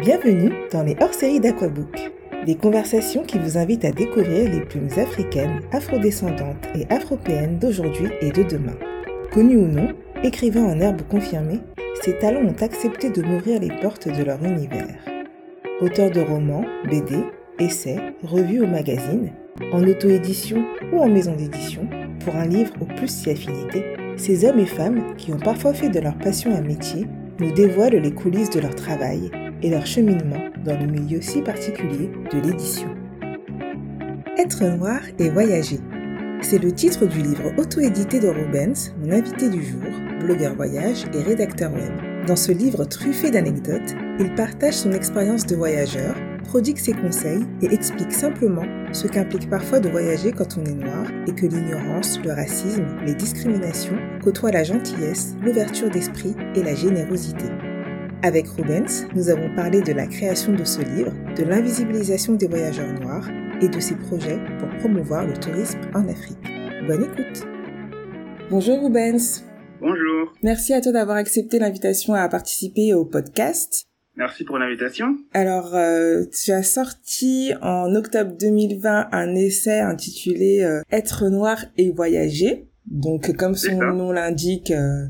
Bienvenue dans les hors-séries d'Aquabook, des conversations qui vous invitent à découvrir les plumes africaines, afrodescendantes et afropéennes d'aujourd'hui et de demain. Connus ou non, écrivains en herbe confirmés, ces talents ont accepté de m'ouvrir les portes de leur univers. Auteurs de romans, BD, essais, revues ou magazines, en auto-édition ou en maison d'édition, pour un livre ou plus si affinité, ces hommes et femmes qui ont parfois fait de leur passion un métier nous dévoilent les coulisses de leur travail et leur cheminement dans le milieu si particulier de l'édition. Être noir et voyager. C'est le titre du livre auto-édité de Rubens, mon invité du jour, blogueur voyage et rédacteur web. Dans ce livre truffé d'anecdotes, il partage son expérience de voyageur, prodigue ses conseils et explique simplement ce qu'implique parfois de voyager quand on est noir et que l'ignorance, le racisme, les discriminations côtoient la gentillesse, l'ouverture d'esprit et la générosité. Avec Rubens, nous avons parlé de la création de ce livre, de l'invisibilisation des voyageurs noirs et de ses projets pour promouvoir le tourisme en Afrique. Bonne écoute Bonjour Rubens Bonjour Merci à toi d'avoir accepté l'invitation à participer au podcast. Merci pour l'invitation. Alors, euh, tu as sorti en octobre 2020 un essai intitulé euh, Être noir et voyager. Donc, comme son nom l'indique, euh,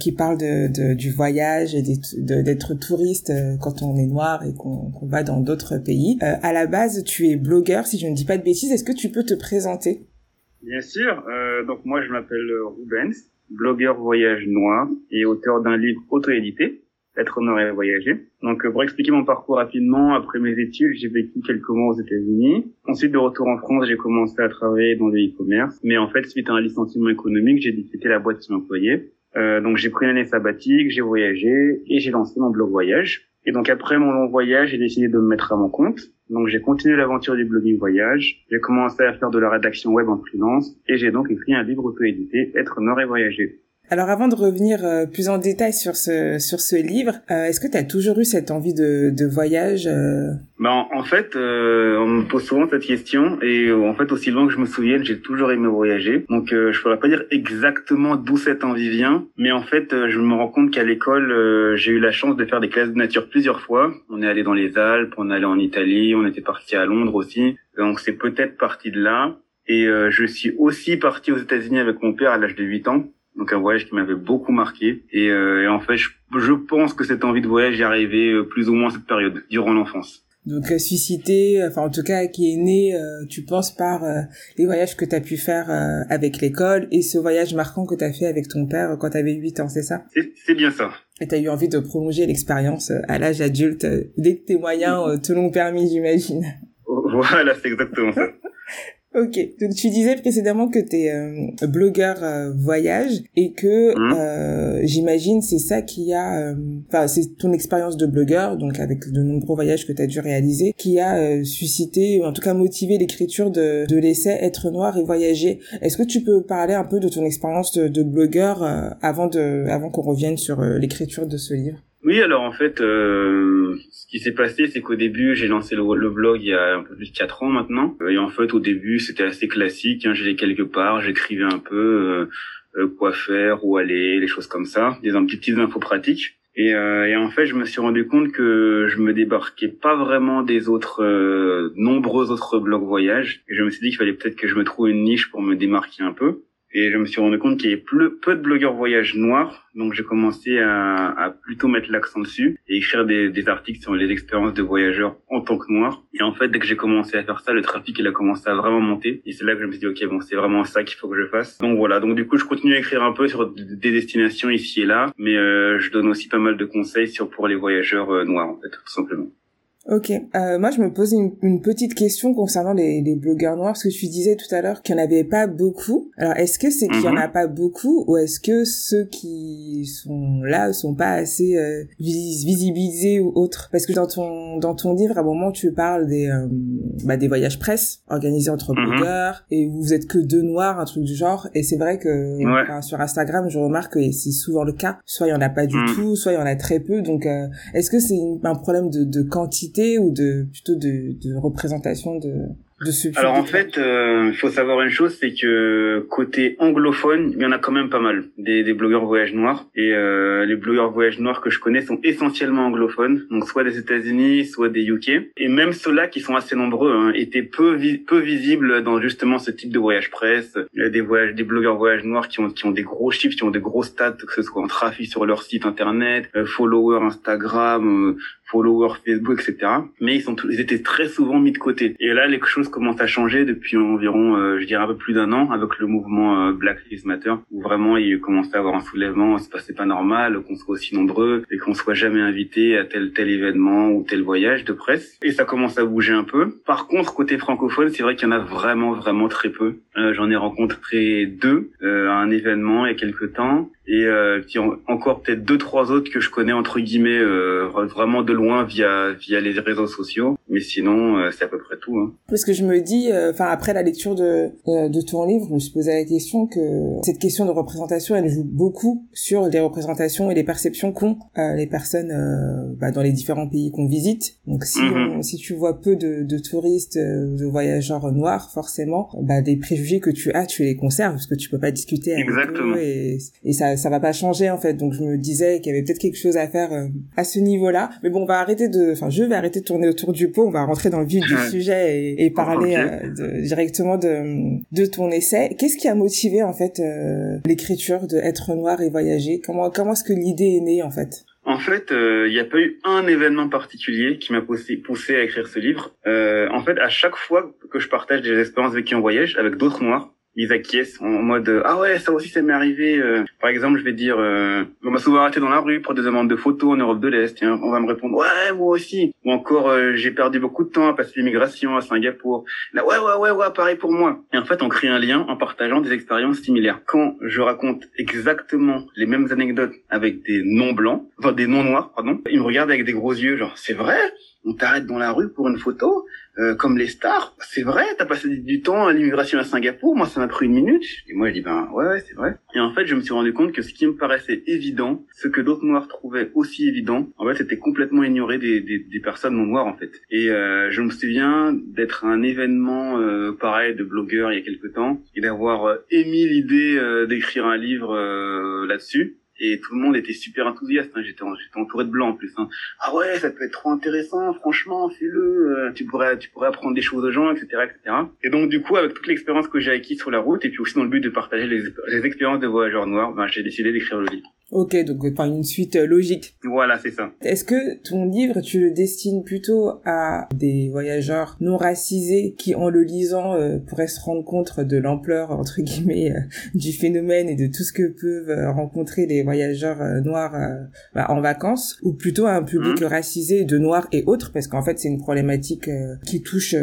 qui parle de, du voyage et d'être touriste euh, quand on est noir et qu'on va dans d'autres pays. Euh, à la base, tu es blogueur, si je ne dis pas de bêtises. Est-ce que tu peux te présenter? Bien sûr. donc moi, je m'appelle Rubens, blogueur voyage noir et auteur d'un livre auto-édité être honoré à voyager. Donc, euh, pour expliquer mon parcours rapidement, après mes études, j'ai vécu quelques mois aux États-Unis. Ensuite, de retour en France, j'ai commencé à travailler dans le e-commerce. Mais en fait, suite à un licenciement économique, j'ai dû quitter la boîte qui m'employait. Euh, donc, j'ai pris une année sabbatique, j'ai voyagé et j'ai lancé mon blog voyage. Et donc, après mon long voyage, j'ai décidé de me mettre à mon compte. Donc, j'ai continué l'aventure du blogging voyage. J'ai commencé à faire de la rédaction web en freelance et j'ai donc écrit un livre auto-édité, Être honoré et voyager. Alors avant de revenir euh, plus en détail sur ce sur ce livre, euh, est-ce que tu as toujours eu cette envie de, de voyage euh? Ben, en fait, on me pose souvent cette question et en fait aussi loin que je me souvienne, j'ai toujours aimé voyager. Donc je pourrais pas dire exactement d'où cette envie vient, mais en fait je me rends compte qu'à l'école j'ai eu la chance de faire des classes de nature plusieurs fois. On est allé dans les Alpes, on est allé en Italie, on était parti à Londres aussi. Donc c'est peut-être parti de là. Et je suis aussi parti aux États-Unis avec mon père à l'âge de 8 ans. Donc un voyage qui m'avait beaucoup marqué. Et, euh, et en fait, je, je, pense que cette envie de voyage est arrivée euh, plus ou moins à cette période, durant l'enfance. Donc euh, suscité, enfin en tout cas qui est né, euh, tu penses par les voyages que tu as pu faire avec l'école et ce voyage marquant que tu as fait avec ton père quand tu avais 8 ans, c'est ça? C'est bien ça. Et tu as eu envie de prolonger l'expérience à l'âge adulte dès que tes moyens te l'ont permis, j'imagine. Voilà, c'est exactement ça. Ok, donc tu disais précédemment que tu es euh, blogueur euh, voyage et que mmh. euh, j'imagine c'est ça qui a, enfin c'est ton expérience de blogueur, donc avec de nombreux voyages que tu as dû réaliser, qui a suscité, ou en tout cas motivé l'écriture de, de l'essai Être noir et voyager. Est-ce que tu peux parler un peu de ton expérience de, de blogueur avant de, avant qu'on revienne sur l'écriture de ce livre? Oui, alors en fait, euh, ce qui s'est passé, c'est qu'au début, j'ai lancé le, blog il y a un peu plus de 4 ans maintenant. Et en fait, au début, c'était assez classique. Hein, J'allais quelque part, j'écrivais un peu euh, euh, quoi faire, où aller, les choses comme ça, des petites infos pratiques. Et, euh, et, en fait, je me suis rendu compte que je me débarquais pas vraiment des autres, euh, nombreux autres blogs voyage. Et je me suis dit qu'il fallait peut-être que je me trouve une niche pour me démarquer un peu. Et je me suis rendu compte qu'il y avait peu, peu de blogueurs voyage noirs, donc j'ai commencé à, à, plutôt mettre l'accent dessus et écrire des, des, articles sur les expériences de voyageurs en tant que noirs. Et en fait, dès que j'ai commencé à faire ça, le trafic il a commencé à vraiment monter. Et c'est là que je me suis dit ok bon c'est vraiment ça qu'il faut que je fasse. Donc voilà, donc du coup je continue à écrire un peu sur des destinations ici et là, mais euh, je donne aussi pas mal de conseils sur pour les voyageurs euh, noirs en fait tout simplement. Ok. Euh, moi, je me posais une, une, petite question concernant les, les, blogueurs noirs, parce que tu disais tout à l'heure qu'il n'y en avait pas beaucoup. Alors, est-ce que c'est qu'il n'y en a mhm. pas beaucoup, ou est-ce que ceux qui sont là sont pas assez euh, visibilisés ou autres? Parce que dans ton dans ton livre, à un moment, tu parles des euh, bah, des voyages presse organisés entre mhm. blogueurs, et vous êtes que deux noirs, un truc du genre. Et c'est vrai que sur Instagram, je remarque que c'est souvent le cas. Soit il y en a pas du mhm. tout, soit il y en a très peu. Donc, euh, est-ce que c'est un problème de, de quantité ou plutôt de, représentation de ce Alors en fait, il faut savoir une chose, c'est que côté anglophone, il y en a quand même pas mal des, des blogueurs voyage noirs et les blogueurs voyage noirs que je connais sont essentiellement anglophones, donc soit des États-Unis, soit des UK. Et même ceux-là qui sont assez nombreux hein, étaient peu peu visibles dans justement ce type de voyage presse. Des voyages, des blogueurs voyage noirs qui ont qui ont des gros chiffres, qui ont des gros stats, que ce soit en trafic sur leur site internet, euh, followers Instagram, euh, followers Facebook, etc. Mais ils sont ils étaient très souvent mis de côté. Et là, les choses commencent à changer depuis environ, euh, je dirais un peu plus d'un an, avec le mouvement euh, Black Lives Matter, où vraiment il commençait à avoir un soulèvement, se passait pas normal, qu'on soit aussi nombreux et qu'on soit jamais invité à tel tel événement ou tel voyage de presse. Et ça commence à bouger un peu. Par contre, côté francophone, c'est vrai qu'il y en a vraiment vraiment très peu. Euh, J'en ai rencontré deux euh, à un événement il y a quelques temps et euh, puis encore peut-être deux trois autres que je connais entre guillemets vraiment de loin via via les réseaux sociaux mais sinon euh, c'est à peu près tout hein. parce que je me dis euh, enfin après la lecture de de ton livre je me suis posé la question que cette question de représentation elle joue beaucoup sur les représentations et les perceptions qu'ont les personnes bah, dans les différents pays qu'on visite donc si mm-hmm. si tu vois peu de, de touristes de voyageurs noirs forcément bah des préjugés que tu as tu les conserves parce que tu peux pas discuter avec Exactement. eux et, et ça ça va pas changer en fait. Donc je me disais qu'il y avait peut-être quelque chose à faire euh, à ce niveau-là. Mais bon, on va arrêter de, enfin, je vais arrêter de tourner autour du pot. On va rentrer dans le vif du sujet et, parler euh, directement de, de ton essai. Qu'est-ce qui a motivé en fait euh, l'écriture de Être noir et voyager? Comment comment est-ce que l'idée est née en fait? En fait, il n'y a pas eu un événement particulier qui m'a poussé, poussé à écrire ce livre. en fait, à chaque fois que je partage des expériences vécues en voyage avec d'autres noirs, ils acquiescent en mode ah ouais ça aussi ça m'est arrivé euh. par exemple je vais dire euh, on m'a souvent arrêté dans la rue pour des demandes de photos en Europe de l'Est on va me répondre ouais moi aussi. Ou encore euh, j'ai perdu beaucoup de temps à passer l'immigration à Singapour. Là ouais ouais ouais ouais pareil pour moi. Et en fait on crée un lien en partageant des expériences similaires. Quand je raconte exactement les mêmes anecdotes avec des non blancs enfin des non noirs pardon ils me regardent avec des gros yeux genre c'est vrai? On t'arrête dans la rue pour une photo? Euh, comme les stars. C'est vrai, t'as passé du temps à l'immigration à Singapour. Moi, ça m'a pris une minute. Et moi, je dis ben ouais, ouais c'est vrai. Et en fait, je me suis rendu compte que ce qui me paraissait évident, ce que d'autres noirs trouvaient aussi évident, en fait, c'était complètement ignoré des, des, des, personnes non noires en fait. Et euh, je me souviens d'être à un événement euh, pareil de blogueurs il y a quelque temps et d'avoir euh, émis l'idée euh, d'écrire un livre là-dessus et tout le monde était super enthousiaste. Hein. J'étais entouré de blancs en plus. Hein. Ah ouais, ça peut être trop intéressant, franchement, fais-le. Euh, tu pourrais tu pourrais apprendre des choses aux gens, etc., etc. Et donc du coup, avec toute l'expérience que j'ai acquise sur la route, et puis aussi dans le but de partager les, les expériences de voyageurs noirs, ben, j'ai décidé d'écrire le livre. Ok, donc par une suite euh, logique. Voilà, c'est ça. Est-ce que ton livre, tu le destines plutôt à des voyageurs non racisés qui, en le lisant, euh, pourraient se rendre compte de l'ampleur, entre guillemets, euh, du phénomène et de tout ce que peuvent rencontrer les voyageurs noirs bah, en vacances, ou plutôt à un public mmh. racisé de noirs et autres, parce qu'en fait, c'est une problématique qui touche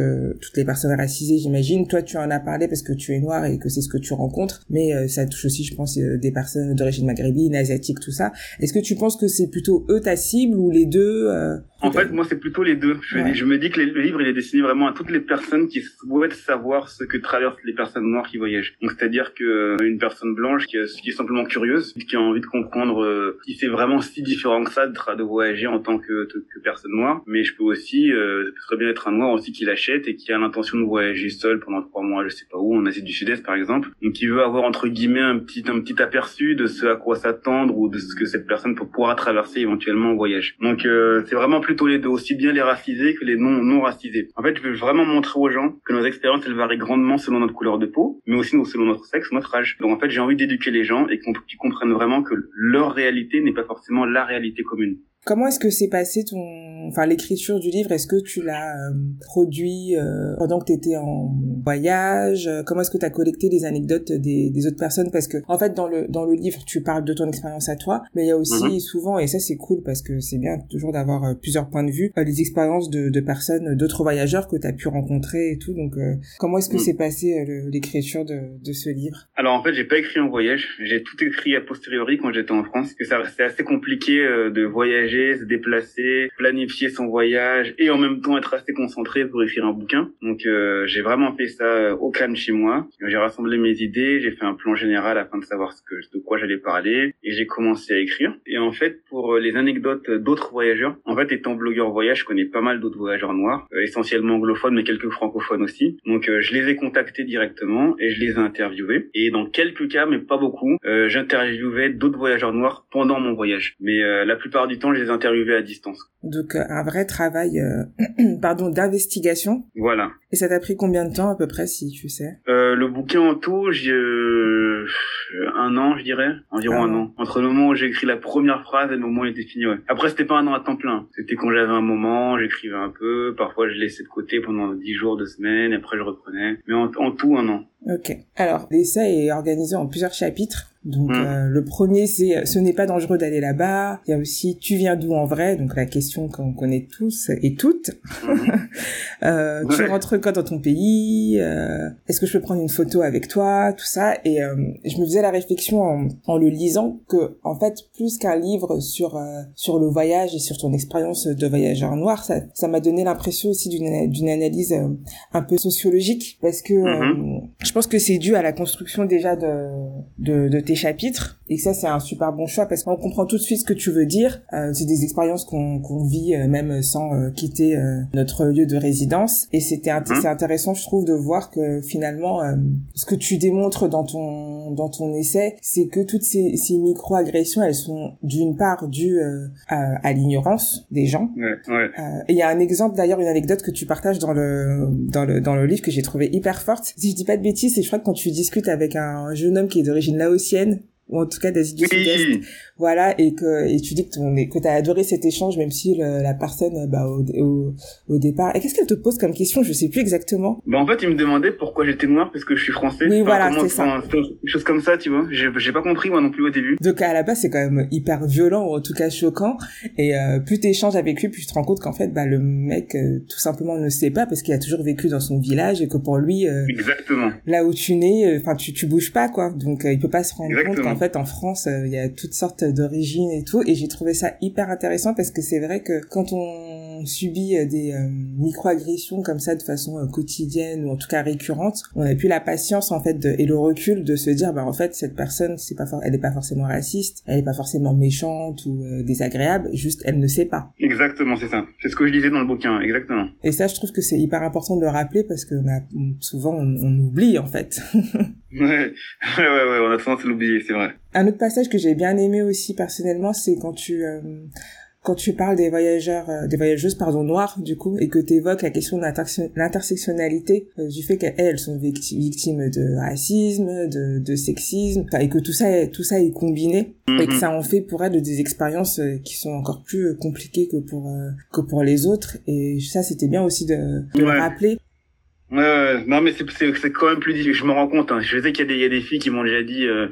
toutes les personnes racisées, j'imagine. Toi, tu en as parlé parce que tu es noir et que c'est ce que tu rencontres, mais ça touche aussi, je pense, des personnes d'origine maghrébine, asiatique, tout ça. Est-ce que tu penses que c'est plutôt eux ta cible ou les deux euh, En fait, moi, c'est plutôt les deux. Je, je, me dis que le livre, il est destiné vraiment à toutes les personnes qui souhaitent savoir ce que traversent les personnes noires qui voyagent. Donc, c'est-à-dire que euh, une personne blanche qui, qui, est simplement curieuse, qui a envie de comprendre euh, si c'est vraiment si différent que ça de, de voyager en tant que, que, personne noire. Mais je peux aussi, euh, très bien être un noir aussi qui l'achète et qui a l'intention de voyager seul pendant trois mois, je sais pas où, en Asie du Sud-Est par exemple, donc qui veut avoir entre guillemets un petit un petit aperçu de ce à quoi s'attendre ou de ce que cette personne pourra traverser éventuellement en voyage. Donc euh, c'est vraiment plutôt les deux, aussi bien les racisés que les non non racisés. En fait, je veux vraiment montrer aux gens que nos expériences elles varient grandement selon notre couleur de peau, mais aussi selon notre sexe, notre âge. Donc en fait, j'ai envie d'éduquer les gens et qu'ils comprennent vraiment que leur réalité n'est pas forcément la réalité commune. Comment est-ce que s'est passé ton, enfin l'écriture du livre? Est-ce que tu l'as euh, produit euh, pendant que tu étais en voyage? Comment est-ce que tu as collecté les anecdotes des, des, autres personnes? Parce que en fait dans le dans le livre tu parles de ton expérience à toi, mais il y a aussi mhm. souvent et ça c'est cool parce que c'est bien toujours d'avoir euh, plusieurs points de vue, les expériences de, de personnes, d'autres voyageurs que tu as pu rencontrer et tout. Donc comment est-ce que mhm. s'est passé l'écriture de, de ce livre? Alors en fait j'ai pas écrit en voyage, j'ai tout écrit a posteriori quand j'étais en France. Que ça c'est assez compliqué de voyager se déplacer, planifier son voyage et en même temps être assez concentré pour écrire un bouquin. Donc euh, j'ai vraiment fait ça au calme chez moi. J'ai rassemblé mes idées, j'ai fait un plan général afin de savoir ce que de quoi j'allais parler et j'ai commencé à écrire. Et en fait, pour les anecdotes d'autres voyageurs, en fait, étant blogueur voyage, je connais pas mal d'autres voyageurs noirs, essentiellement anglophones mais quelques francophones aussi. Donc je les ai contactés directement et je les ai interviewés. Et dans quelques cas, mais pas beaucoup, j'interviewais d'autres voyageurs noirs pendant mon voyage. Mais la plupart du temps, je les interviewais à distance. Donc euh, un vrai travail, euh, pardon, d'investigation. Voilà. Et ça t'a pris combien de temps à peu près, si tu sais? Euh, Le bouquin en tout, j'ai un an, je dirais, environ un an. Entre le moment où j'ai écrit la première phrase et le moment où il était fini. Ouais. Après, c'était pas un an à temps plein. C'était quand j'avais un moment, j'écrivais un peu. Parfois, je laissais de côté pendant dix jours, deux semaines, et après je reprenais. Mais en, en tout, un an. Ok. Alors, l'essai est organisé en plusieurs chapitres. Donc mmh. euh, le premier c'est ce n'est pas dangereux d'aller là-bas. Il y a aussi tu viens d'où en vrai? Donc la question qu'on connaît tous et toutes. Mmh. euh, Tu rentres quand dans ton pays? Euh, Est-ce que je peux prendre une photo avec toi? Tout ça et euh, je me faisais la réflexion en, en, le lisant que en fait plus qu'un livre sur euh, sur le voyage et sur ton expérience de voyageur noir ça ça m'a donné l'impression aussi d'une d'une analyse un peu sociologique parce que mmh. je pense que c'est dû à la construction déjà de de, de chapitres et ça c'est un super bon choix parce qu'on comprend tout de suite ce que tu veux dire. Euh, c'est des expériences qu'on qu'on vit euh, même sans euh, quitter euh, notre lieu de résidence. Et c'était int c'est intéressant je trouve de voir que finalement ce que tu démontres dans ton dans ton essai c'est que toutes ces, ces micro-agressions elles sont d'une part dues à, à l'ignorance des gens. Ouais, ouais. et il y a un exemple d'ailleurs une anecdote que tu partages dans le dans le dans le livre que j'ai trouvé hyper forte. Si je dis pas de bêtises c'est je crois que quand tu discutes avec un jeune homme qui est d'origine laotienne ou en tout cas d'Asie du Sud-Est voilà et que et tu dis que ton que t'as adoré cet échange même si le, la personne bah au, au, au départ. Et qu'est-ce qu'elle te pose comme question? Je sais plus exactement. Bah en fait il me demandait pourquoi j'étais noir parce que je suis français. Oui voilà c'est ça. une chose comme ça tu vois. J'ai j'ai pas compris moi non plus au début. Donc à la base c'est quand même hyper violent ou en tout cas choquant. Et euh, plus t'échanges avec lui plus tu te rends compte qu'en fait bah le mec euh, tout simplement ne sait pas parce qu'il a toujours vécu dans son village et que pour lui euh, exactement. là où tu nais euh, enfin tu tu bouges pas quoi. Donc euh, il peut pas se rendre exactement. compte qu'en fait en France il y a toutes sortes d'origine et tout et j'ai trouvé ça hyper intéressant parce que c'est vrai que quand on subit euh, des euh, microagressions comme ça de façon euh, quotidienne ou en tout cas récurrente on a plus la patience en fait de, et le recul de se dire bah en fait cette personne c'est pas elle est pas forcément raciste elle est pas forcément méchante ou euh, désagréable juste elle ne sait pas. Exactement c'est ça. C'est ce que je disais dans le bouquin exactement. Et ça je trouve que c'est hyper important de le rappeler parce que a, souvent on, on oublie en fait. Ouais. Ouais ouais on a tendance à l'oublier c'est vrai. Un autre passage que j'ai bien aimé aussi personnellement, c'est quand tu quand tu parles des voyageurs, euh, des voyageuses pardon noires du coup, et que tu évoques la question de l'intersectionnalité, euh, du fait qu'elles elles sont victimes de racisme, de, de sexisme, et que tout ça, est, tout ça est combiné, et que ça en fait pour elles des expériences euh, qui sont encore plus compliquées que pour que pour les autres. Et ça, c'était bien aussi de, de ouais. le rappeler. Ouais, non mais c'est quand même plus difficile. Je me rends compte. Hein. Je sais qu'il y, y, a des filles qui m'ont déjà dit. Euh,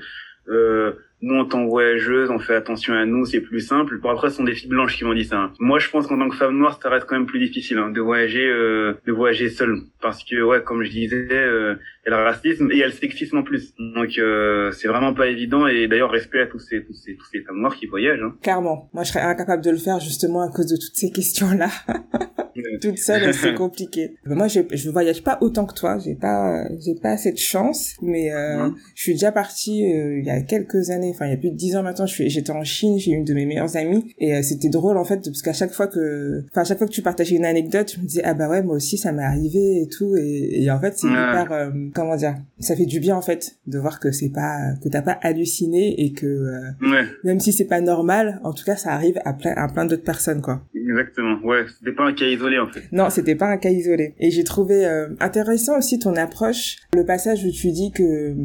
euh, nous en tant que voyageuse, on fait attention à nous, c'est plus simple. Pour après, ce sont des filles blanches qui m'ont dit ça. Hein. Moi, je pense qu'en tant que femme noire, ça reste quand même plus difficile hein, de voyager, euh, de voyager seule, parce que ouais, comme je disais, euh, il y a le racisme et il y a le sexisme en plus. Donc euh, c'est vraiment pas évident. Et d'ailleurs, respect à tous ces tous ces tous ces femmes noires qui voyagent. Hein. Clairement, moi, je serais incapable de le faire justement à cause de toutes ces questions-là. toute seule c'est compliqué moi je je voyage pas autant que toi j'ai pas j'ai pas cette chance mais euh, mmh. je suis déjà partie euh, il y a quelques années enfin il y a plus de dix ans maintenant j'étais en Chine j'ai une de mes meilleures amies et euh, c'était drôle en fait parce qu'à chaque fois que enfin à chaque fois que tu partageais une anecdote je me disais ah bah ouais moi aussi ça m'est arrivé et tout et, et en fait c'est hyper euh, comment dire ça fait du bien en fait de voir que c'est pas que t'as pas halluciné et que ouais. même si c'est pas normal en tout cas ça arrive à plein à plein d'autres personnes quoi exactement ouais c'était pas un cas isolé en fait. Non, c'était pas un cas isolé. Et j'ai trouvé euh, intéressant aussi ton approche, le passage où tu dis que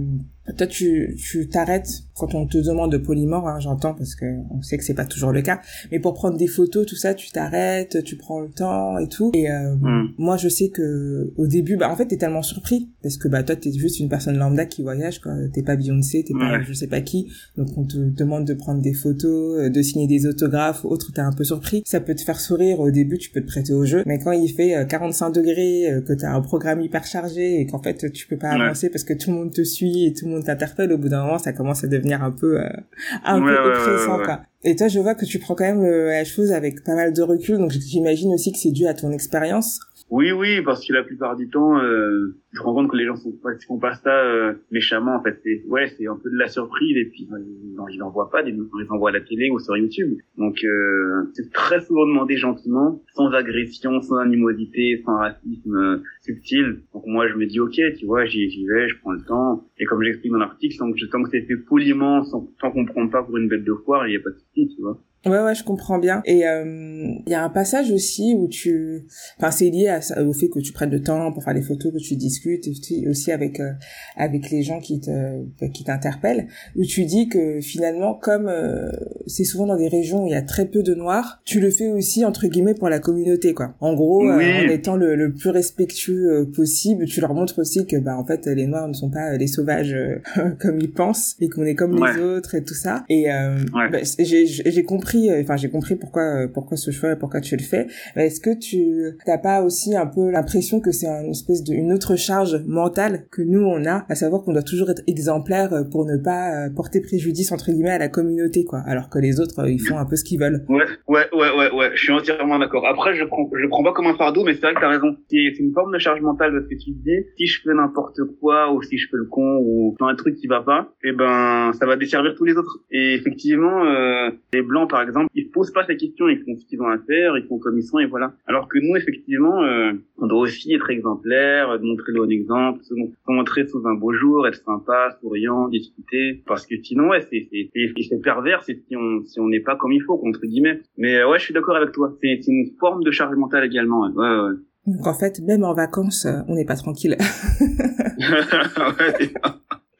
toi tu tu t'arrêtes quand on te demande de polymore hein, j'entends parce que on sait que c'est pas toujours le cas. Mais pour prendre des photos tout ça tu t'arrêtes tu prends le temps et tout. Et euh, mm. moi je sais que au début bah en fait t'es tellement surpris parce que bah toi t'es juste une personne lambda qui voyage quoi. T'es pas Beyoncé t'es pas je sais pas qui. Donc on te demande de prendre des photos euh, de signer des autographes autres t'es un peu surpris. Ça peut te faire sourire au début tu peux te prêter au jeu. Mais quand il fait 45 euh, degrés euh, que t'as un programme hyper chargé et qu'en fait tu peux pas avancer parce que tout le monde te suit et tout le monde t'interpelle, au bout d'un moment, ça commence à devenir un peu, euh, un peu oppressant, quoi. Et toi, je vois que tu prends quand même la chose avec pas mal de recul, donc j'imagine aussi que c'est dû à ton expérience. Oui, oui, parce que la plupart du temps, euh, je me rends compte que les gens font, font pas ça euh, méchamment. En fait, c'est ouais, c'est un peu de la surprise et puis ils n'en voient pas, ils en voient à la télé ou sur YouTube. Donc euh, c'est très souvent demandé gentiment, sans agression, sans animosité, sans racisme euh, subtil. Donc moi, je me dis ok, tu vois, j'y vais, je prends le temps. Et comme j'explique dans l'article, tant que, que c'est fait poliment, sans, sans qu'on prenne pas pour une bête de foire, il n'y a pas de souci, tu vois. Ouais, ouais, je comprends bien. Et il euh, y a un passage aussi où tu, enfin, c'est lié à, au fait que tu prennes le temps pour faire des photos, que tu discutes, et aussi avec euh, avec les gens qui te qui t'interpellent, où tu dis que finalement, comme euh, c'est souvent dans des régions où il y a très peu de noirs, tu le fais aussi entre guillemets pour la communauté, quoi. En gros, en étant le, le, plus respectueux possible, tu leur montres aussi que, bah, en fait, les noirs ne sont pas les sauvages comme ils pensent et qu'on est comme les autres et tout ça. Et bah, j'ai j'ai euh, enfin j'ai compris pourquoi euh, pourquoi ce choix et pourquoi tu le fais. Est-ce que tu t'as pas aussi un peu l'impression que c'est une espèce de une autre charge mentale que nous on a, à savoir qu'on doit toujours être exemplaire euh, pour ne pas porter préjudice entre guillemets à la communauté quoi, alors que les autres ils font un peu ce qu'ils veulent. Ouais ouais ouais ouais ouais, je suis entièrement d'accord. Après je prends je prends pas comme un fardeau, mais c'est vrai que t'as raison. C'est une forme de charge mentale parce que tu te dis si je fais n'importe quoi ou si je fais le con ou un truc qui va pas, et eh ben ça va desservir tous les autres. Et effectivement les blancs par exemple, ils se posent pas ces questions, ils font ce qu'ils ont à faire, ils font comme ils sont et voilà. Alors que nous, effectivement, euh, on doit aussi être exemplaire, montrer le bon exemple, se montrer sous un beau jour, être sympa, souriant, discuter, parce que sinon, ouais, c'est c'est pervers, si on si on n'est pas comme il faut, entre guillemets. Mais euh, ouais, je suis d'accord avec toi. C'est une forme de charge mentale également. Ouais, ouais. Donc en fait, même en vacances, euh, on n'est pas tranquille. ouais,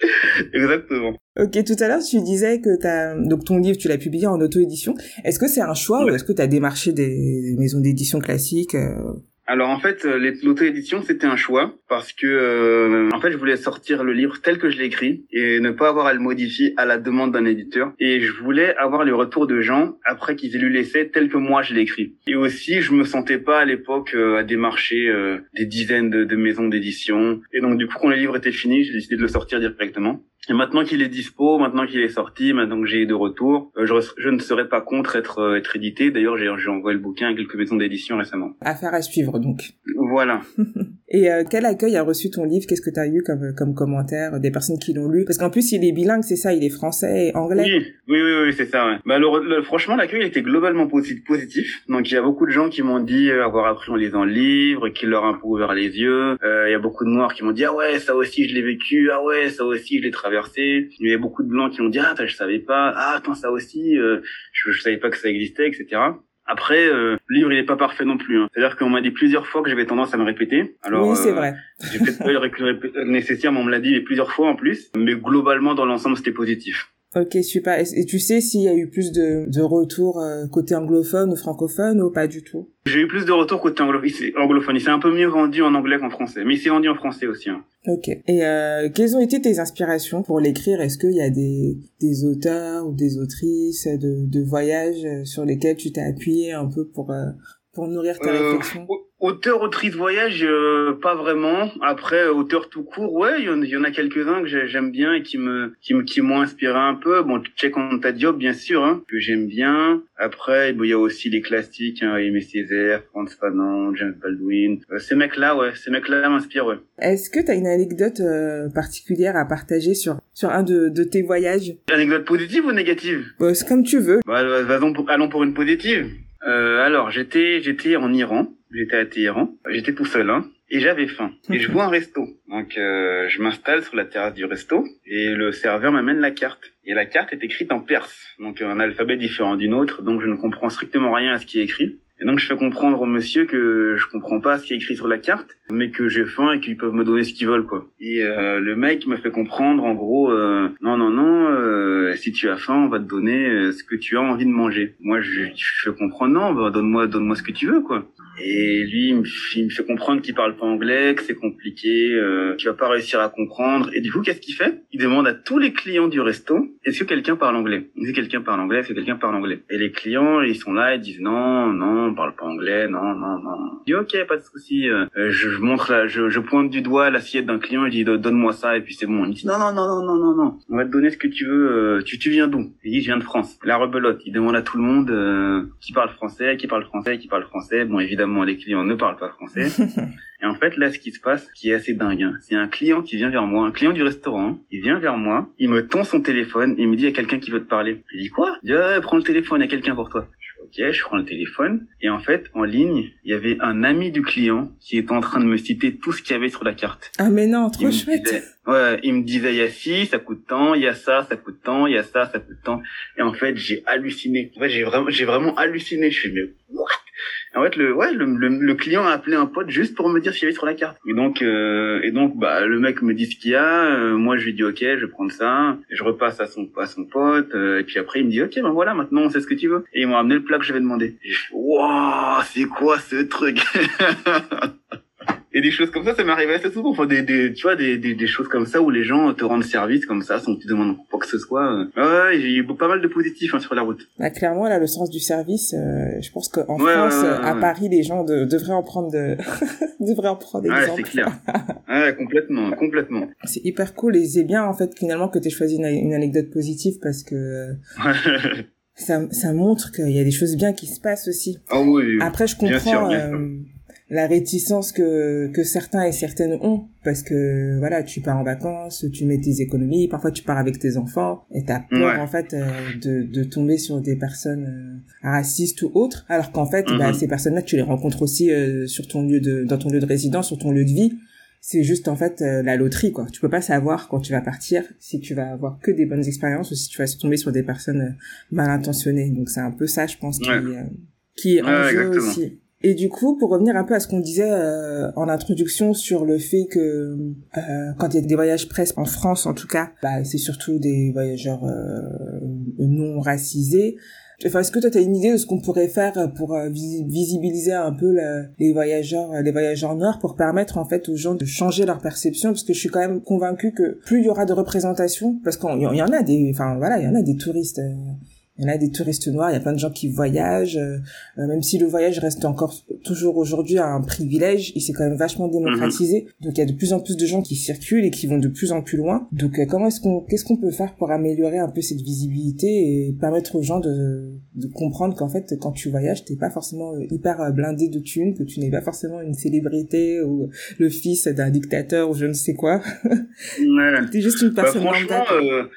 Exactement. Ok, tout à l'heure tu disais que t'as donc ton livre tu l'as publié en auto-édition. Est-ce que c'est un choix ou est-ce que tu as démarché des maisons d'édition classiques euh alors en fait, euh, l'auto-édition c'était un choix parce que euh, en fait je voulais sortir le livre tel que je l'ai écrit et ne pas avoir à le modifier à la demande d'un éditeur. Et je voulais avoir les retours de gens après qu'ils aient lu l'essai tel que moi je l'ai écrit. Et aussi je me sentais pas à l'époque euh, à démarcher des dizaines de, de maisons d'édition. Et donc du coup quand le livre était fini, j'ai décidé de le sortir directement. Et maintenant qu'il est dispo, maintenant qu'il est sorti, maintenant que j'ai de retour, euh, je, je, ne serais pas contre être euh, être édité. D'ailleurs, j'ai envoyé le bouquin à quelques maisons d'édition récemment. Affaire à suivre donc. Voilà. Et euh, quel accueil a reçu ton livre? Qu'est-ce que tu as eu comme comme commentaire des personnes qui l'ont lu? Parce qu'en plus, il est bilingue, c'est ça, il est français et anglais. Oui, oui, oui, oui c'est ça. Ouais. Bah, le, franchement, l'accueil était globalement positif. Donc, il y a beaucoup de gens qui m'ont dit avoir appris en lisant le livre, qui leur a un peu ouvert les yeux. Il y a beaucoup de noirs qui m'ont dit ah ouais, ça aussi je l'ai vécu, ah ouais, ça aussi je l'ai traversé il y avait beaucoup de blancs qui ont dit ah je savais pas, ah attends ça aussi, euh, je, je savais pas que ça existait, etc. Après, euh, le livre il est pas parfait non plus. Hein. C'est-à-dire qu'on m'a dit plusieurs fois que j'avais tendance à me répéter. Alors, oui, c'est euh, vrai. j'ai peut-être pas eu le nécessaire, mais on me l'a dit plusieurs fois en plus. Mais globalement, dans l'ensemble, c'était positif. Ok, super. Et, tu sais s'il y a eu plus de, de retours euh, côté anglophone ou francophone ou pas du tout? J'ai eu plus de retours côté anglophone. Il s'est un peu mieux vendu en anglais qu'en français, mais il s'est vendu en français aussi. Hein. Ok. Et euh, quelles ont été tes inspirations pour l'écrire? Est-ce qu'il y a des, des auteurs ou des autrices de, de voyages sur lesquels tu t'es appuyé un peu pour, euh, pour nourrir ta euh, réflexion? Auteur, autrice voyage, euh, pas vraiment. Après, auteur tout court, ouais, il y, en a quelques-uns que j'aime bien et qui me qui m'ont inspiré un peu. Bon, Check on ta job, bien sûr, hein, que j'aime bien. Après, il y a aussi les classiques, hein, Aimé Césaire, Franz Fanon, James Baldwin. Euh, ces mecs-là, ouais, ces mecs-là m'inspirent, ouais. Est-ce que tu as une anecdote euh, particulière à partager sur sur un de, de tes voyages? Anecdote positive ou négative? Bah, C'est comme tu veux. Bah, allons pour une positive. Euh, alors, j'étais j'étais en Iran J'étais à Téhéran. J'étais tout seul, hein. Et j'avais faim. Et je vois un resto. Donc, euh, je m'installe sur la terrasse du resto. Et le serveur m'amène la carte. Et la carte est écrite en perse. Donc, un alphabet différent d'une autre. Donc, je ne comprends strictement rien à ce qui est écrit. Et donc je fais comprendre au monsieur que je comprends pas ce qui est écrit sur la carte, mais que j'ai faim et qu'ils peuvent me donner ce qu'ils veulent quoi. Et euh, le mec me fait comprendre en gros euh, non non non euh, si tu as faim on va te donner ce que tu as envie de manger. Moi je, je fais comprendre non bah, donne-moi donne-moi ce que tu veux quoi. Et lui, il me, il me fait comprendre qu'il parle pas anglais, que c'est compliqué, euh, qu'il va pas réussir à comprendre. Et du coup, qu'est-ce qu'il fait? Il demande à tous les clients du resto est-ce que quelqu'un parle anglais? Est-ce que quelqu'un parle anglais Est-ce que quelqu'un parle anglais? Et les clients, ils sont là, ils disent non, non, on parle pas anglais, non, non, non. Je dis ok, pas de souci. Euh, je, je montre là, je, je pointe du doigt l'assiette d'un client, je dis donne-moi ça et puis c'est bon. Il dit non, non, non, non, non, non, non. On va te donner ce que tu veux. Euh, tu, tu viens d'où? Il dit je viens de France. La rebelote. Il demande à tout le monde euh, qui parle français, qui parle français, qui parle français. Bon, évidemment, les clients ne parlent pas français. et en fait, là, ce qui se passe, qui est assez dingue, hein, c'est un client qui vient vers moi, un client du restaurant, il vient vers moi, il me tend son téléphone, il me dit il y a quelqu'un qui veut te parler. Je dis quoi? Il dit prends le téléphone, il y a quelqu'un pour toi. Je ok, je prends le téléphone et en fait, en ligne, il y avait un ami du client qui était en train de me citer tout ce qu'il y avait sur la carte. Ah mais non, trop chouette. ouais, il me disait il y a ci, ça coûte tant, il y a ça, ça coûte tant, il y a ça, ça coûte tant. Et en fait, j'ai halluciné. En fait, j'ai vraiment, j'ai vraiment halluciné. Je suis mais what? En fait, le, ouais, le, le, client a appelé un pote juste pour me dire qu'il y avait sur la carte. Et donc, euh, et donc, bah, le mec me dit ce qu'il y a. Euh, moi, je lui dis ok, je vais prendre ça. Je repasse à son à son pote. Euh, et puis après, il me dit ok, ben voilà, maintenant on sait ce que tu veux. Et ils m'ont amené le plat que j'avais demandé. Waouh, c'est quoi ce truc? et des choses comme ça, ça m'arrive assez souvent. Enfin, des, des, tu vois, des, des, des, choses comme ça où les gens te rendent service comme ça sans que tu demandes quoi que ce soit. Ouais, j'ai eu pas mal de positifs hein, sur la route. Bah, clairement, là, le sens du service, euh, je pense qu'en France, à Paris, les gens de, devraient en prendre de... devraient en prendre exemple. Ouais, c'est clair. ouais, complètement, complètement. C'est hyper cool et c'est bien, en fait, finalement, que tu aies choisi une, une, anecdote positive parce que... ça, ça montre qu'il y a des choses bien qui se passent aussi. Ah oui. Après, je comprends... Euh, la réticence que que certains et certaines ont. Parce que voilà tu pars en vacances tu mets tes économies parfois tu pars avec tes enfants et t'as peur en fait euh, de de tomber sur des personnes euh, racistes ou autres. Alors qu'en fait bah, mhm. ces personnes là tu les rencontres aussi euh, sur ton lieu de dans ton lieu de résidence sur ton lieu de vie. C'est juste en fait la loterie quoi. Tu peux pas savoir quand tu vas partir si tu vas avoir que des bonnes expériences ou si tu vas tomber sur des personnes mal intentionnées donc c'est un peu ça je pense qui qui est en jeu aussi et du coup, pour revenir un peu à ce qu'on disait euh, en introduction sur le fait que euh, quand il y a des voyages presse en France, en tout cas, bah, c'est surtout des voyageurs euh, non racisés. Enfin, est-ce que toi, tu as une idée de ce qu'on pourrait faire pour visibiliser un peu les voyageurs, les voyageurs noirs, pour permettre en fait aux gens de changer leur perception? Parce que je suis quand même convaincue que plus il y aura de représentation, parce qu'il y en a des, enfin voilà, il y en a des touristes il y en a des touristes noirs, il y a plein de gens qui voyagent, euh, euh, même si le voyage reste encore toujours aujourd'hui un privilège, il s'est quand même vachement démocratisé. Mhm. Donc il y a de plus en plus de gens qui circulent et qui vont de plus en plus loin. Donc euh, comment est-ce qu'on, qu'est-ce qu'on peut faire pour améliorer un peu cette visibilité et permettre aux gens de, de comprendre qu'en fait quand tu voyages, t'es pas forcément hyper blindé de thunes, que tu n'es pas forcément une célébrité ou le fils d'un dictateur ou je ne sais quoi. Ouais. t'es juste une bah, personne bah,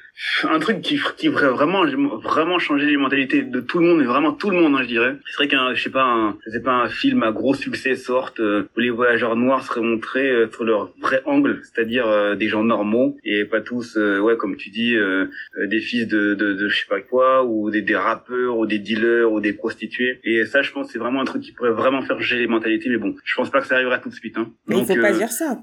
un truc qui qui pourrait vraiment vraiment changer les mentalités de tout le monde et vraiment tout le monde hein, je dirais c'est vrai qu'un je sais pas un pas un film à gros succès sorte euh, où les voyageurs noirs seraient montrés euh, sur leur vrai angle c'est-à-dire euh, des gens normaux et pas tous ouais comme tu dis des fils de, de de je sais pas quoi ou des des rappeurs ou des dealers ou des prostituées et ça je pense c'est vraiment un truc qui pourrait vraiment faire changer les mentalités mais bon je pense pas que ça arrivera tout de suite hein. mais il faut pas dire ça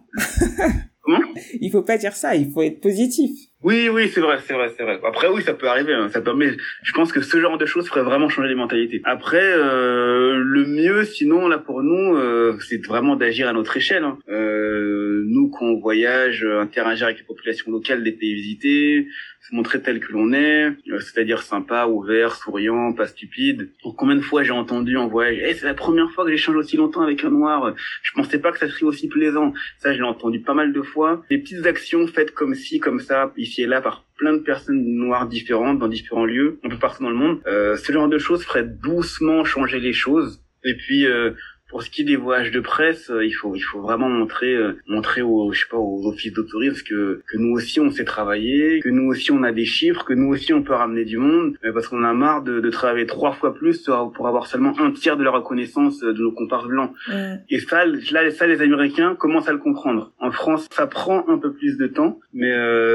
Comment? Il faut pas dire ça, il faut être positif. Oui, oui, c'est vrai, c'est vrai, c'est vrai. Après, oui, ça peut arriver. Hein, ça permet. Je pense que ce genre de choses ferait vraiment changer les mentalités. Après, euh, le mieux, sinon, là pour nous, euh, c'est vraiment d'agir à notre échelle. Hein. Euh, nous, quand on voyage, interagir avec les populations locales des pays visités, montrer tel que l'on est, euh, c'est-à-dire sympa, ouvert, souriant, pas stupide. Combien de fois j'ai entendu en voyage, hey, c'est la première fois que j'échange aussi longtemps avec un noir, je pensais pas que ça serait aussi plaisant. Ça, je l'ai entendu pas mal de fois. Des petites actions faites comme ci, comme ça, ici et là, par plein de personnes noires différentes, dans différents lieux, un peu partout dans le monde. Euh, ce genre de choses ferait doucement changer les choses. Et puis, euh, pour ce qui est des voyages de presse, euh, il faut il faut vraiment montrer euh, montrer aux je sais pas aux offices d'autorisme que que nous aussi on sait travailler, que nous aussi on a des chiffres, que nous aussi on peut ramener du monde, euh, parce qu'on a marre de, de travailler trois fois plus pour avoir seulement un tiers de la reconnaissance de nos comparses blancs. Et ça, là, ça les Américains commencent à le comprendre. En France, ça prend un peu plus de temps, mais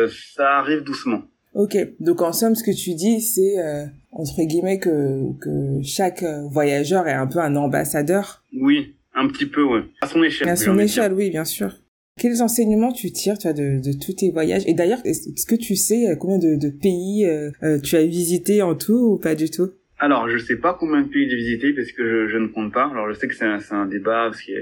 ça arrive doucement. Ok, donc en somme, ce que tu dis, c'est euh, entre guillemets que, que chaque euh, voyageur est un peu un ambassadeur. Oui, un petit peu, ouais. À son échelle. À son échelle, oui, bien sûr. Quels enseignements tu tires, toi, de, de tous tes voyages? Et d'ailleurs, est-ce que tu sais euh, combien de, de pays tu as visité en tout ou pas du tout? Alors, je sais pas combien de pays j'ai visité parce que je, je, ne compte pas. Alors, je sais que c'est un, un, débat parce que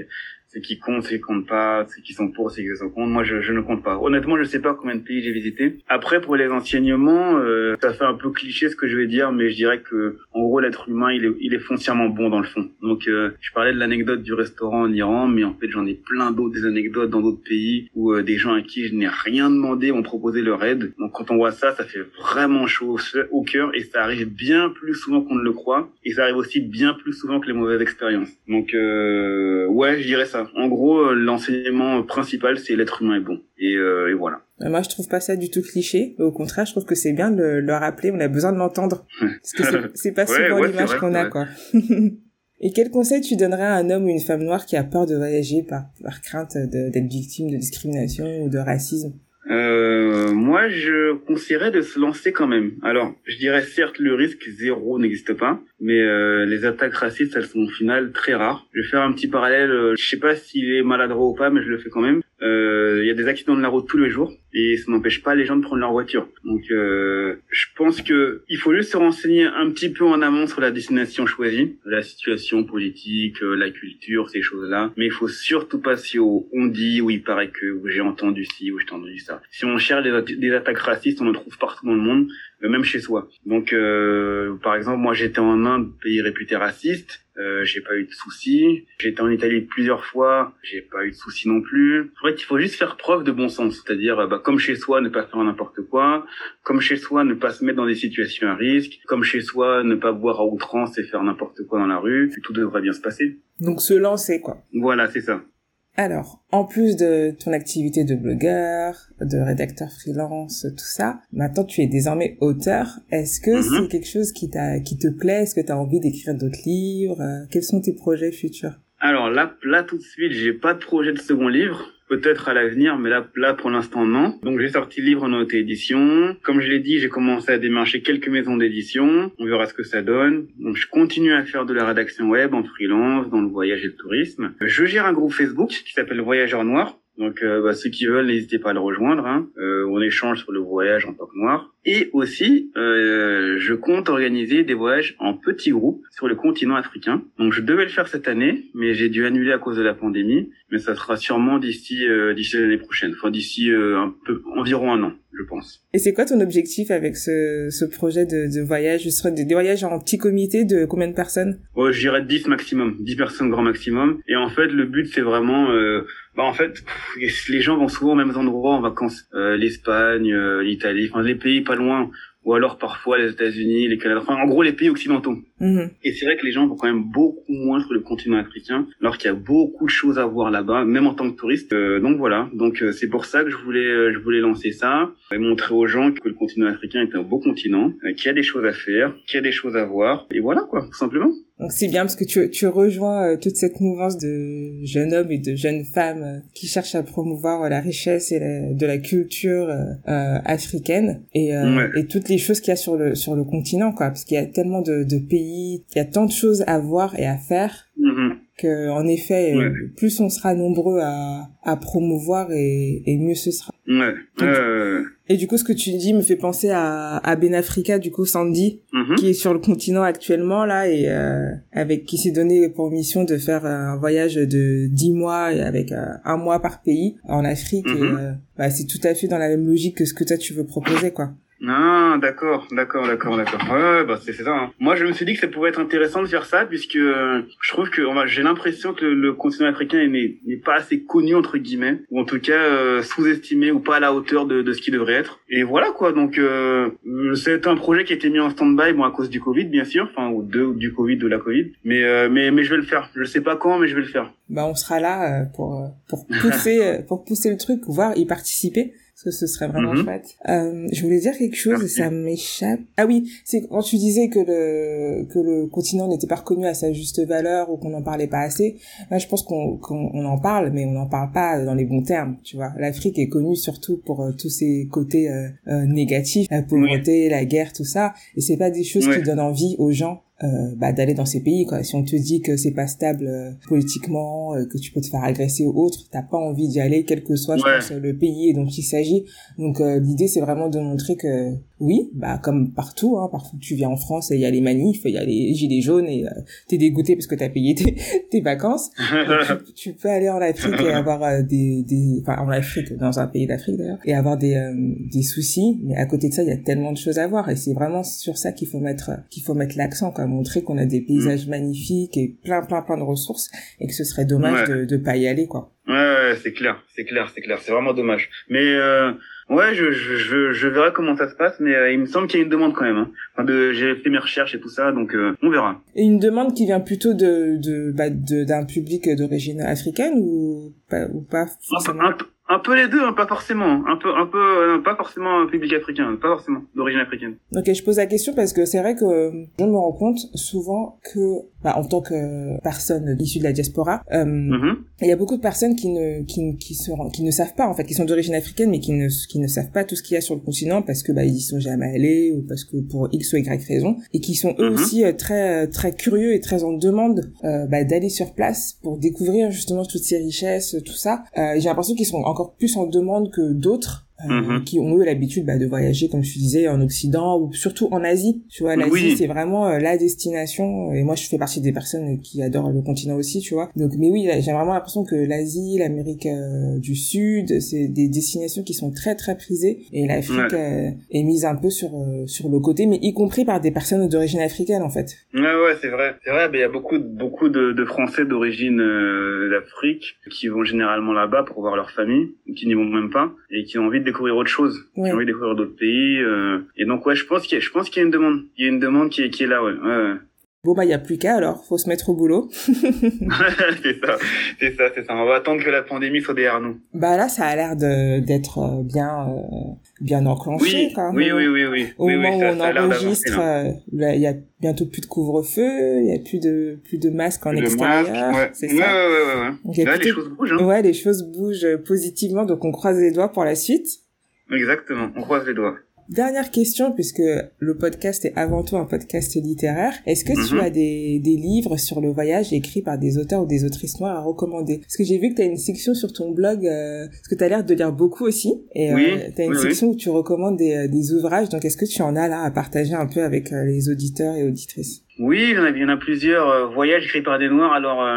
c'est qui compte, c'est qui compte pas, c'est qui sont pour, c'est qui sont contre. Moi, je, je, ne compte pas. Honnêtement, je sais pas combien de pays j'ai visité. Après, pour les enseignements, euh, ça fait un peu cliché ce que je vais dire, mais je dirais que, en gros, l'être humain, il est, il est foncièrement bon dans le fond. Donc, euh, je parlais de l'anecdote du restaurant en Iran, mais en fait, j'en ai plein d'autres des anecdotes dans d'autres pays où euh, des gens à qui je n'ai rien demandé ont proposé leur aide. Donc, quand on voit ça, ça fait vraiment chaud au cœur et ça arrive bien plus souvent qu'on ne le croit. Et ça arrive aussi bien plus souvent que les mauvaises expériences. Donc, euh, ouais, je dirais ça. En gros, euh, l'enseignement principal, c'est l'être humain est bon. Et, euh, et, voilà. Moi, je trouve pas ça du tout cliché. Au contraire, je trouve que c'est bien de le, rappeler. On a besoin de l'entendre. Parce que c'est pas souvent l'image qu'on a, quoi. Et quel conseil tu donnerais à un homme ou une femme noire qui a peur de voyager par, par crainte d'être victime de discrimination ou de racisme? Euh, moi, je conseillerais de se lancer quand même. Alors, je dirais certes, le risque zéro n'existe pas, mais euh, les attaques racistes, elles sont au final très rares. Je vais faire un petit parallèle. Euh, je sais pas s'il est maladroit ou pas, mais je le fais quand même. Euh, il y a des accidents de la route tous les jours et ça n'empêche pas les gens de prendre leur voiture. Donc, euh, je pense que il faut juste se renseigner un petit peu en amont sur la destination choisie, la situation politique, euh, la culture, ces choses-là. Mais il faut surtout pas si on dit ou il paraît que j'ai entendu ci ou j'ai entendu ça. Si on cherche des attaques racistes, on en trouve partout dans le monde même chez soi. Donc, euh, par exemple, moi j'étais en Inde, pays réputé raciste, euh, j'ai pas eu de soucis. J'étais en Italie plusieurs fois, j'ai pas eu de soucis non plus. En fait, il faut juste faire preuve de bon sens, c'est-à-dire, bah, comme chez soi, ne pas faire n'importe quoi, comme chez soi, ne pas se mettre dans des situations à risque, comme chez soi, ne pas boire à outrance et faire n'importe quoi dans la rue, tout devrait bien se passer. Donc se lancer, quoi. Voilà, c'est ça. Alors, en plus de ton activité de blogueur, de rédacteur freelance, tout ça, maintenant tu es désormais auteur. Est-ce que mhm. c'est quelque chose qui t'a, qui te plaît? Est-ce que tu as envie d'écrire d'autres livres? Quels sont tes projets futurs? Alors là, là tout de suite, j'ai pas de projet de second livre peut-être à l'avenir, mais là, là pour l'instant non. Donc j'ai sorti le livre en auto-édition. Comme je l'ai dit, j'ai commencé à démarcher quelques maisons d'édition. On verra ce que ça donne. Donc je continue à faire de la rédaction web en freelance, dans le voyage et le tourisme. Je gère un groupe Facebook qui s'appelle Voyageurs Noirs. Donc euh, bah, ceux qui veulent, n'hésitez pas à le rejoindre. Hein. Euh, on échange sur le voyage en tant que noir. Et aussi, euh, je compte organiser des voyages en petits groupes sur le continent africain. Donc je devais le faire cette année, mais j'ai dû annuler à cause de la pandémie. Mais ça sera sûrement d'ici d'ici l'année prochaine, enfin d'ici un peu environ un an je pense. Et c'est quoi ton objectif avec ce, ce projet de, de voyage? Ce serait des, voyages en petit comité de combien de personnes? Je dirais 10 maximum, 10 personnes grand maximum. Et en fait, le but, c'est vraiment... Bah en fait, les gens vont souvent aux mêmes endroits en vacances. Euh, L'Espagne, euh, l'Italie, enfin les pays pas loin ou alors parfois les États-Unis, les Canada, enfin en gros les pays occidentaux. Mhm. Et c'est vrai que les gens vont quand même beaucoup moins sur le continent africain, alors qu'il y a beaucoup de choses à voir là-bas, même en tant que touriste. Euh, donc voilà, donc euh, c'est pour ça que je voulais euh, je voulais lancer ça et montrer aux gens que le continent africain est un beau continent, qu'il y a des choses à faire, qu'il y a des choses à voir, et voilà quoi, tout simplement. Donc c'est bien parce que tu, tu rejoins toute cette mouvance de jeunes hommes et de jeunes femmes qui cherchent à promouvoir la richesse et de la culture africaine et, et toutes les choses qu'il y a sur le sur le continent quoi parce qu'il y a tellement de, de pays il y a tant de choses à voir et à faire mm-hmm. que en effet plus on sera nombreux à à promouvoir et, et mieux ce sera ouais. et du coup ce que tu dis me fait penser à à Ben Africa du coup Sandy mm-hmm. qui est sur le continent actuellement là et euh, avec qui s'est donné pour mission de faire un voyage de dix mois avec euh, un mois par pays en Afrique et mm-hmm. euh, bah, c'est tout à fait dans la même logique que ce que toi tu veux proposer quoi ah, d'accord, d'accord, d'accord, d'accord. Ouais, bah c'est ça. Hein. Moi, je me suis dit que ça pouvait être intéressant de faire ça, puisque euh, je trouve que j'ai l'impression que le, continent africain n'est pas assez connu entre guillemets, ou en tout cas euh, sous-estimé ou pas à la hauteur de, de ce qu'il devrait être. Et voilà quoi. Donc, euh, c'est un projet qui a été mis en stand-by, bon à cause du Covid, bien sûr, enfin ou de du Covid, de la Covid. Mais euh, mais mais je vais le faire. Je sais pas quand, mais je vais le faire. Bah, on sera là pour pour pousser pour pousser le truc, voir y participer que ce serait vraiment mhm. chouette. Euh, je voulais dire quelque chose et ça m'échappe. Ah oui, c'est quand tu disais que le que le continent n'était pas reconnu à sa juste valeur ou qu'on n'en parlait pas assez. Là, je pense qu'on qu'on en parle, mais on n'en parle pas dans les bons termes. Tu vois, l'Afrique est connue surtout pour euh, tous ses côtés euh, euh, négatifs, la pauvreté, la guerre, tout ça, et c'est pas des choses qui donnent envie aux gens euh, bah, d'aller dans ces pays quoi. Si on te dit que c'est pas stable euh, politiquement euh, que tu peux te faire agresser ou autre t'as pas envie d'y aller quel que soit je pense, le pays dont il s'agit. Donc l'idée c'est vraiment de montrer que oui, bah comme partout, hein, parfois tu viens en France et il y a les manifs, il y a les gilets jaunes et euh, t'es dégoûté parce que t'as payé tes, tes vacances. tu, tu, peux aller en Afrique et avoir euh, des, des, enfin en Afrique, dans un pays d'Afrique d'ailleurs, et avoir des euh, des soucis. Mais à côté de ça, il y a tellement de choses à voir et c'est vraiment sur ça qu'il faut mettre qu'il faut mettre l'accent, quoi, montrer qu'on a des paysages mm. magnifiques et plein plein plein de ressources et que ce serait dommage de de pas y aller, quoi. Ouais, ouais c'est clair, c'est clair, c'est clair, c'est vraiment dommage. Mais euh, Ouais, je, je, je, verrai comment ça se passe, mais euh, il me semble qu'il y a une demande quand même. Hein. Enfin, de, j'ai fait mes recherches et tout ça, donc euh, on verra. Et une demande qui vient plutôt de, de, bah, d'un public d'origine africaine ou pas, ou pas forcément un peu les deux, hein, pas forcément. Un peu, un peu, euh, pas forcément un public africain, pas forcément d'origine africaine. Ok, je pose la question parce que c'est vrai que je me rends compte souvent que, bah, en tant que personne issue de la diaspora, euh, mm-hmm. il y a beaucoup de personnes qui ne, qui, qui, se, qui ne savent pas en fait, qui sont d'origine africaine mais qui ne, qui ne savent pas tout ce qu'il y a sur le continent parce que bah ils y sont jamais allés ou parce que pour x ou y raison et qui sont eux mm-hmm. aussi euh, très, très curieux et très en demande euh, bah, d'aller sur place pour découvrir justement toutes ces richesses, tout ça. Euh, j'ai l'impression qu'ils sont encore plus en demande que d'autres euh, mhm. qui ont eu l'habitude bah, de voyager, comme je disais, en Occident ou surtout en Asie. Tu vois, l'Asie c'est vraiment euh, la destination. Et moi, je fais partie des personnes qui adorent le continent aussi, tu vois. Donc, mais oui, j'ai vraiment l'impression que l'Asie, l'Amérique euh, du Sud, c'est des destinations qui sont très très prisées. Et l'Afrique est mise un peu sur sur le côté, mais y compris par des personnes d'origine africaine, en fait. Ouais, ouais, c'est vrai. C'est vrai. Il y a beaucoup beaucoup de, de Français d'origine d'Afrique qui vont généralement là-bas pour voir leur famille, qui n'y vont même pas et qui ont envie de découvrir autre chose. J'ai envie de découvrir d'autres pays. Euh, et donc ouais, je pense qu'il y a, je pense qu'il y a une demande. Il y a une demande qui est, qui est là, ouais. ouais. Bon bah il y a plus qu'à alors, faut se mettre au boulot. c'est ça, c'est ça, c'est ça. On va attendre que la pandémie soit derrière nous. Bah là ça a l'air d'être euh, bien euh, bien enclenché oui, quoi. Oui oui oui oui. Au moment où on enregistre, il y a bientôt plus de couvre-feu, il y a plus de plus de masques en extérieur, ouais. c'est ça. Ouais. Là, les choses bougent. Hein. Ouais les choses bougent positivement donc on croise les doigts pour la suite. Exactement, on croise les doigts. Dernière question, puisque le podcast est avant tout un podcast littéraire. Est-ce que tu mhm. as des, des livres sur le voyage écrits par des auteurs ou des autrices noires à recommander? Parce que j'ai vu que tu as une section sur ton blog, euh, parce que tu as l'air de lire beaucoup aussi, et euh, tu as une section où tu recommandes des, euh, des ouvrages. Donc est-ce que tu en as là à partager un peu avec euh, les auditeurs et auditrices? Oui, il y en a, il y en a plusieurs voyages écrits par des Noirs. Alors,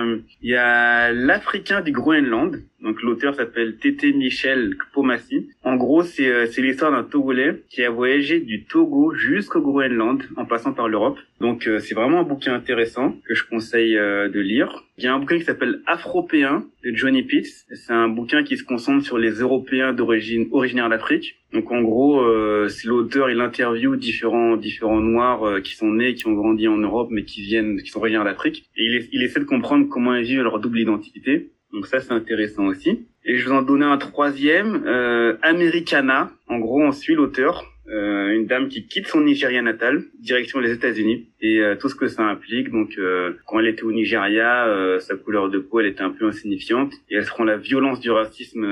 il y a l'Africain du Groenland. Donc, l'auteur s'appelle Tété Michel Kpomassi. En gros, c'est euh, c'est l'histoire d'un Togolais qui a voyagé du Togo jusqu'au Groenland en passant par l'Europe. Donc, c'est vraiment un bouquin intéressant que je conseille de lire. Il y a un bouquin qui s'appelle Afropéen de Johnny Pitts. C'est un bouquin qui se concentre sur les Européens d'origine originaire d'Afrique. Donc en gros, euh, c'est l'auteur, il interviewe différents différents noirs euh, qui sont nés, qui ont grandi en Europe, mais qui viennent, qui sont originaires d'Afrique. Et il, il, essaie de comprendre comment ils vivent leur double identité. Donc ça, c'est intéressant aussi. Et je vais en donner un troisième, euh, Americana. En gros, on suit l'auteur euh, une dame qui quitte son Nigeria natal, direction les États-Unis, et euh, tout ce que ça implique. Donc, euh, quand elle était au Nigeria, sa couleur de peau, elle était un peu insignifiante, et elle se rend la violence du racisme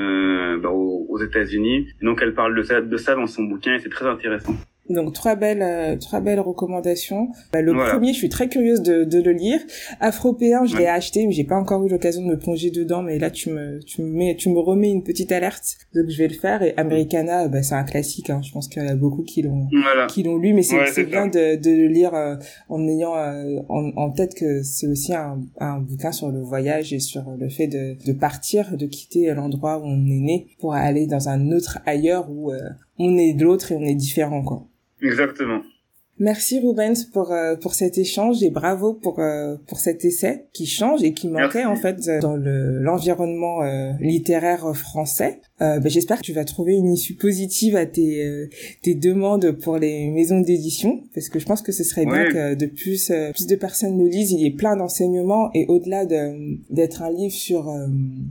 bah, aux, aux États-Unis. Donc, elle parle de ça, de ça dans son bouquin, et c'est très intéressant. Donc trois belles, euh, trois belles recommandations. Bah, le premier, je suis très curieuse de, de le lire. Afropéen, je l'ai acheté, mais j'ai pas encore eu l'occasion de me plonger dedans. Mais là, tu me, tu me mets, tu me remets une petite alerte, donc je vais le faire. Et Americana, bah, c'est un classique. Hein. Je pense qu'il y en a beaucoup qui l'ont, qui l'ont lu, mais c'est bien de, de le lire euh, en ayant euh, en, en, tête que c'est aussi un, un bouquin sur le voyage et sur le fait de, de partir, de quitter l'endroit où on est né pour aller dans un autre ailleurs où on est de l'autre et on est différent, quoi. Exactement. Merci Rubens pour euh, pour cet échange et bravo pour euh, pour cet essai qui change et qui manquait en fait dans le l'environnement euh, littéraire français. Ben, j'espère que tu vas trouver une issue positive à tes tes demandes pour les maisons d'édition parce que je pense que ce serait bien que de plus plus de personnes le lisent. Il y a plein d'enseignements et au-delà de d'être un livre sur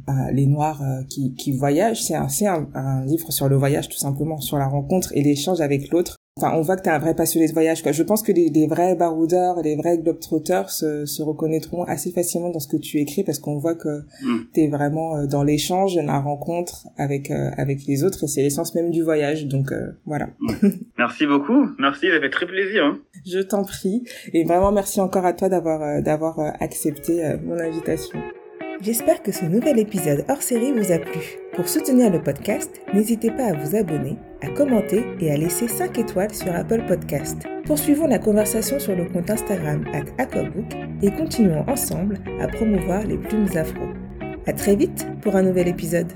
bah, les noirs qui qui voyagent, c'est un c'est un, un livre sur le voyage tout simplement sur la rencontre et l'échange avec l'autre Enfin, on voit que t'es un vrai passionné de voyage, quoi. Je pense que les, les vrais baroudeurs, les vrais globetrotters se, se reconnaîtront assez facilement dans ce que tu écris parce qu'on voit que mm. t'es vraiment euh, dans l'échange, la rencontre avec euh, avec les autres et c'est l'essence même du voyage. Donc euh, voilà. Merci beaucoup. Merci, ça fait très plaisir. Hein. Je t'en prie et vraiment merci encore à toi d'avoir d'avoir accepté mon invitation. J'espère que ce nouvel épisode hors série vous a plu. Pour soutenir le podcast, n'hésitez pas à vous abonner, à commenter et à laisser 5 étoiles sur Apple Podcast. Poursuivons la conversation sur le compte Instagram at Aquabook et continuons ensemble à promouvoir les plumes afro. À très vite pour un nouvel épisode.